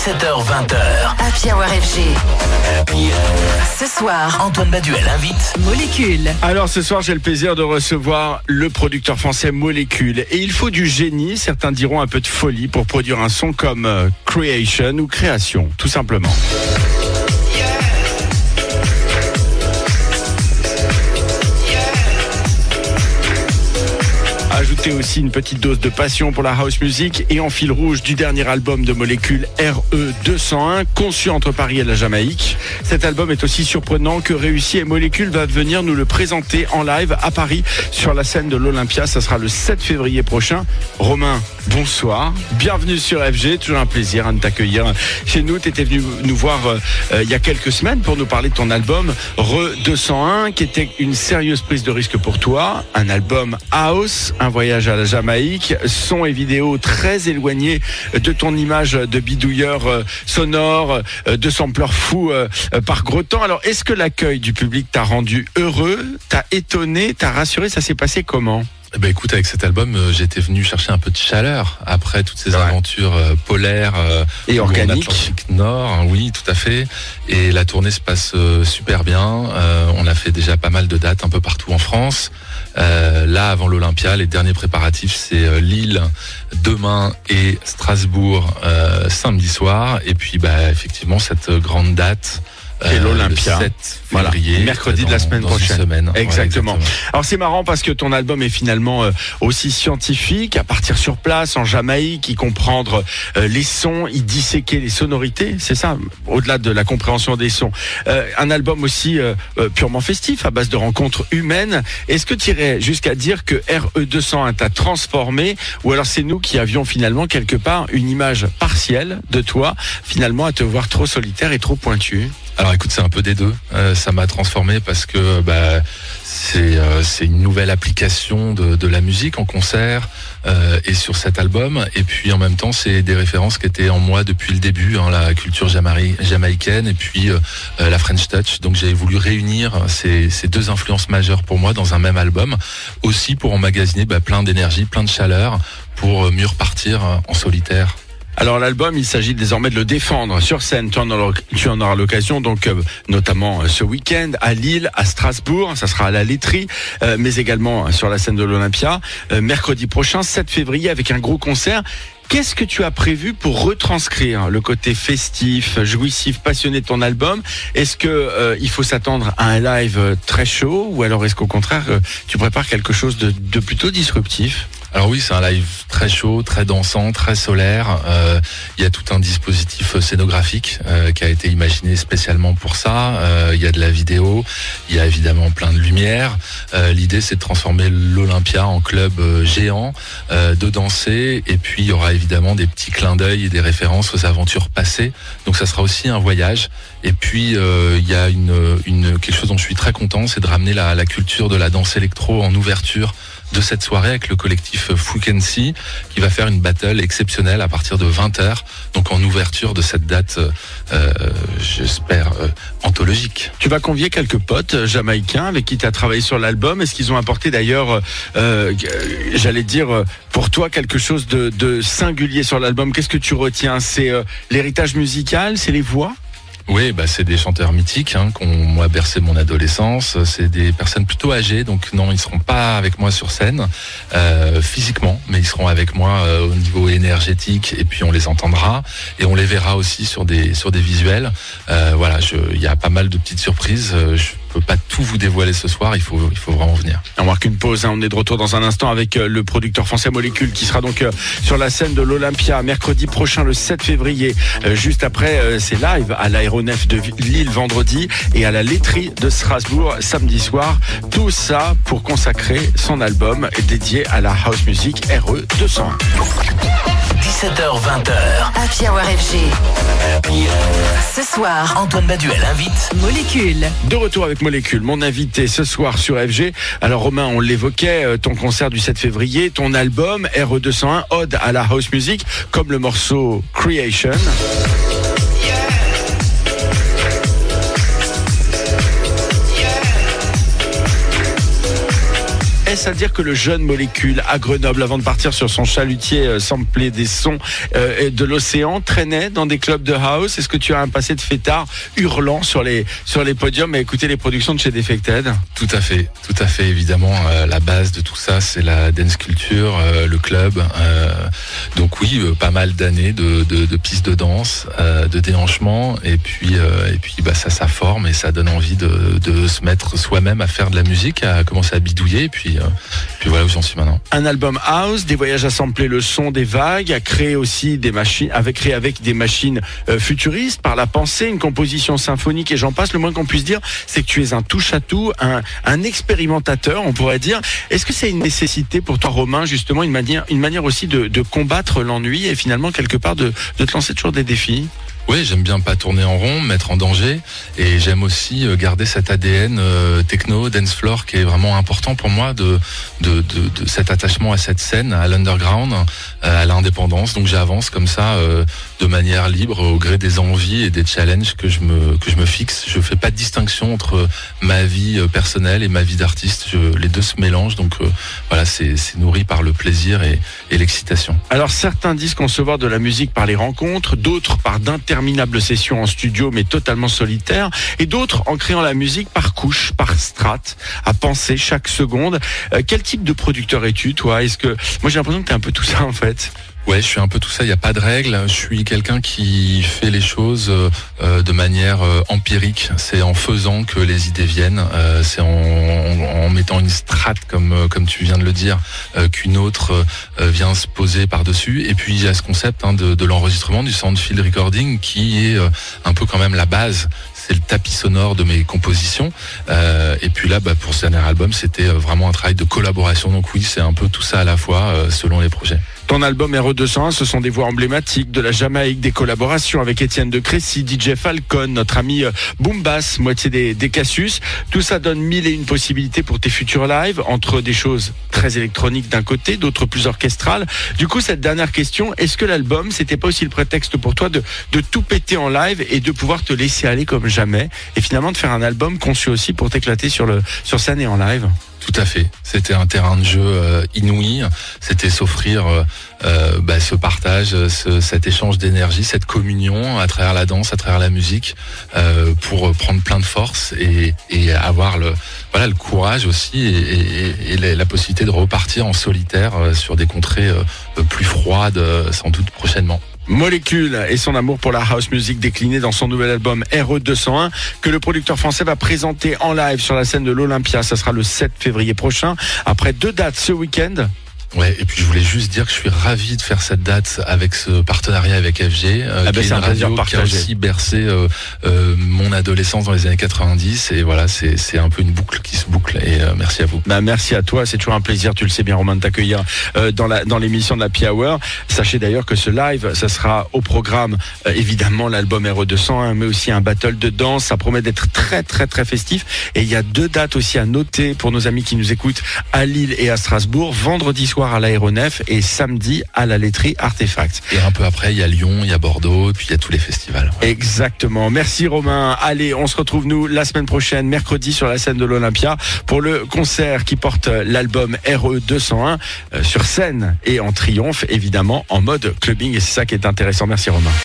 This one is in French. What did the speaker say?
17h20h. Happy Hour FG. Ce soir, Antoine Baduel invite Molécule. Alors ce soir, j'ai le plaisir de recevoir le producteur français Molécule. Et il faut du génie, certains diront un peu de folie, pour produire un son comme euh, Creation ou Création, tout simplement. Ajoutez aussi une petite dose de passion pour la house music et en fil rouge du dernier album de Molécule RE201, conçu entre Paris et la Jamaïque. Cet album est aussi surprenant que réussi et Molécule va venir nous le présenter en live à Paris sur la scène de l'Olympia. Ça sera le 7 février prochain. Romain, bonsoir. Bienvenue sur FG. Toujours un plaisir hein, de t'accueillir chez nous. Tu étais venu nous voir euh, euh, il y a quelques semaines pour nous parler de ton album RE201 qui était une sérieuse prise de risque pour toi. Un album house, un voyage à la Jamaïque, son et vidéo très éloignés de ton image de bidouilleur euh, sonore, euh, de sampleur fou euh, par gros temps. Alors, est-ce que l'accueil du public t'a rendu heureux, t'a étonné, t'a rassuré? Ça s'est passé comment? Eh ben écoute, avec cet album, euh, j'étais venu chercher un peu de chaleur après toutes ces Ouais. aventures euh, polaires euh, Et en organique. Atlantique Nord. hein, oui, tout à fait. Et la tournée se passe super bien. Euh, on a fait déjà pas mal de dates un peu partout en France. Euh, là, avant l'Olympia, les derniers préparatifs, c'est Lille demain et Strasbourg euh, samedi soir. Et puis, bah, effectivement, cette grande date. Et euh, l'Olympia. Le 7 Voilà, février. mercredi de la semaine prochaine. semaine. Ouais, Exactement. Alors c'est marrant parce que ton album est finalement euh, aussi scientifique, à partir sur place en Jamaïque, y comprendre euh, les sons, y disséquer les sonorités, c'est ça, au-delà de la compréhension des sons. Un album aussi purement festif, à base de rencontres humaines. Est-ce que tu irais jusqu'à dire que RE201 t'a transformé, ou alors c'est nous qui avions finalement quelque part une image partielle de toi, finalement à te voir trop solitaire et trop pointu? Alors écoute, c'est un peu des deux. Euh, ça m'a transformé parce que bah, c'est euh, c'est une nouvelle application de, la musique en concert euh, et sur cet album. Et puis en même temps, c'est des références qui étaient en moi depuis le début, hein, la culture jamaïcaine et puis la French Touch. Donc j'ai voulu réunir ces, deux influences majeures pour moi dans un même album, aussi pour emmagasiner bah, plein d'énergie, plein de chaleur, pour mieux repartir en solitaire. Alors l'album, il s'agit désormais de le défendre sur scène. Tu en auras, l'occasion, donc euh, notamment euh, ce week-end à Lille, à Strasbourg, ça sera à la laiterie, euh, mais également sur la scène de l'Olympia, mercredi prochain, 7 février, avec un gros concert. Qu'est-ce que tu as prévu pour retranscrire le côté festif, jouissif, passionné de ton album? Est-ce que il faut s'attendre à un live très chaud, ou alors est-ce qu'au contraire tu prépares quelque chose de plutôt disruptif? Alors oui, c'est un live très chaud, très dansant, très solaire. Euh, Il y a tout un dispositif scénographique euh, qui a été imaginé spécialement pour ça. Euh, Il y a de la vidéo, il y a évidemment plein de lumière. Euh, L'idée, c'est de transformer l'Olympia en club euh, géant, euh, de danser, et puis il y aura évidemment des petits clins d'œil et des références aux aventures passées. Donc ça sera aussi un voyage. Et puis il y a une, une quelque chose dont je suis très content, c'est de ramener la, la culture de la danse électro en ouverture de cette soirée avec le collectif Frequency qui va faire une battle exceptionnelle à partir de 20h, donc en ouverture de cette date, euh, j'espère, euh, anthologique. Tu vas convier quelques potes euh, jamaïcains avec qui tu as travaillé sur l'album. Est-ce qu'ils ont apporté d'ailleurs, euh, euh, j'allais dire, euh, pour toi quelque chose de, singulier sur l'album? Qu'est-ce que tu retiens? C'est euh, l'héritage musical? C'est les voix? Oui, bah, c'est des chanteurs mythiques hein, qui ont bercé mon adolescence. C'est des personnes plutôt âgées, donc non, ils seront pas avec moi sur scène euh, physiquement, mais ils seront avec moi euh, au niveau énergétique et puis on les entendra et on les verra aussi sur des sur des visuels. Euh, voilà, il y a pas mal de petites surprises. Je peux pas vous dévoiler ce soir. Il faut il faut vraiment venir. On marque une pause, hein. on est de retour dans un instant avec euh, le producteur français Molécule qui sera donc euh, sur la scène de l'Olympia mercredi prochain le 7 février. Euh, juste après, euh, c'est live à l'aéronef de Lille vendredi et à la laiterie de Strasbourg samedi soir. Tout ça pour consacrer son album dédié à la house music RE 201. 17h20h. Happy Hour FG. Ce soir, Antoine Baduel invite Molécule. De retour avec Molécule, mon invité ce soir sur FG. Alors Romain, on l'évoquait, euh, ton concert du 7 février, ton album RE201, Ode à la House Music, comme le morceau Creation. Tendance à dire que le jeune molécule à Grenoble, avant de partir sur son chalutier euh, samplé des sons euh, de l'océan, traînait dans des clubs de house? Est-ce que tu as un passé de fêtard hurlant sur les, sur les podiums? Et écouter les productions de chez Defected Tout à fait, tout à fait. Évidemment, euh, la base de tout ça, c'est la dance culture, le club. donc oui, pas mal d'années de, de, pistes de danse, de déhanchement, et puis et puis bah ça, ça forme et ça donne envie de, de se mettre soi-même à faire de la musique, à commencer à bidouiller, puis puis voilà où j'en suis maintenant. un album house, des voyages à sampler le son des vagues, à créer aussi des machines, avec créé avec des machines euh, futuristes par la pensée, une composition symphonique et j'en passe. Le moins qu'on puisse dire, c'est que tu es un touche à tout, un, expérimentateur, on pourrait dire. Est-ce que c'est une nécessité pour toi, Romain, justement, une manière, aussi de, combattre l'ennui et finalement quelque part de te lancer toujours des défis? Oui, j'aime bien pas tourner en rond, me mettre en danger, et j'aime aussi euh, garder cet ADN euh, techno, dance floor, qui est vraiment important pour moi, de, de, de, cet attachement à cette scène, à l'underground, euh, à l'indépendance. Donc j'avance comme ça, de manière libre, au gré des envies et des challenges que je me que je me fixe. Je fais pas de distinction entre ma vie personnelle et ma vie d'artiste. Les deux se mélangent, donc voilà, c'est nourri par le plaisir et, l'excitation. Alors certains disent concevoir de la musique par les rencontres, d'autres par d'interminables sessions en studio mais totalement solitaires, et d'autres en créant la musique par couche, par strate, à penser chaque seconde. Euh, quel type de producteur es-tu toi? Est-ce que moi j'ai l'impression que tu es un peu tout ça en fait Ouais, je suis un peu tout ça. Il n'y a pas de règles. Je suis quelqu'un qui fait les choses euh, euh, de manière euh, empirique. C'est en faisant que les idées viennent. Euh, c'est en, en- mettant une strate, comme euh, comme tu viens de le dire, euh, qu'une autre vient se poser par dessus. Et puis il y a ce concept hein, de, de l'enregistrement, du sound field recording, qui est un peu quand même la base. C'est le tapis sonore de mes compositions. Euh, et puis là, bah, pour ce dernier album, c'était euh, vraiment un travail de collaboration. Donc oui, c'est un peu tout ça à la fois, euh, selon les projets. Ton album RE201, ce sont des voix emblématiques de la Jamaïque, des collaborations avec Étienne de Crécy, DJ Falcon, notre ami euh, Boombas, moitié des, des Cassius. Tout ça donne mille et une possibilités pour tes futurs lives, entre des choses très électroniques d'un côté, d'autres plus orchestrales. Du coup, cette dernière question, est-ce que l'album, c'était pas aussi le prétexte pour toi de, de tout péter en live et de pouvoir te laisser aller comme jamais? Et finalement de faire un album conçu aussi pour t'éclater sur, le, sur scène et en live Tout à fait. C'était un terrain de jeu euh, inouï. C'était s'offrir euh, euh, bah, ce partage, ce- cet échange d'énergie, cette communion à travers la danse, à travers la musique, pour prendre plein de force et, avoir le voilà le courage aussi et, la, possibilité de repartir en solitaire sur des contrées plus froides, sans doute prochainement. Molécule et son amour pour la house music décliné dans son nouvel album RE201 que le producteur français va présenter en live sur la scène de l'Olympia. Ça sera le 7 février prochain. Après deux dates ce week-end. Ouais, et puis je voulais juste dire que je suis ravi de faire cette date avec ce partenariat avec FG, euh, Ah ben, qui est une un plaisir radio qui a aussi bercé euh, euh, mon adolescence dans les années 90. Et voilà, c'est un peu une boucle qui se boucle. Et euh, merci à vous. Bah, merci à toi, c'est toujours un plaisir, tu le sais bien Romain, de t'accueillir dans la dans l'émission de la Pi Hour. Sachez d'ailleurs que ce live, ça sera au programme évidemment l'album RE201, mais aussi un battle de danse. Ça promet d'être très très très festif. Et il y a deux dates aussi à noter pour nos amis qui nous écoutent à Lille et à Strasbourg. Vendredi soir à l'aéronef et samedi à la laiterie Artefact. Et un peu après, il y a Lyon, il y a Bordeaux, et puis il y a tous les festivals. Exactement. Merci Romain. Allez, on se retrouve nous la semaine prochaine, mercredi sur la scène de l'Olympia pour le concert qui porte l'album RE 201 euh, sur scène et en triomphe évidemment en mode clubbing et c'est ça qui est intéressant. Merci Romain.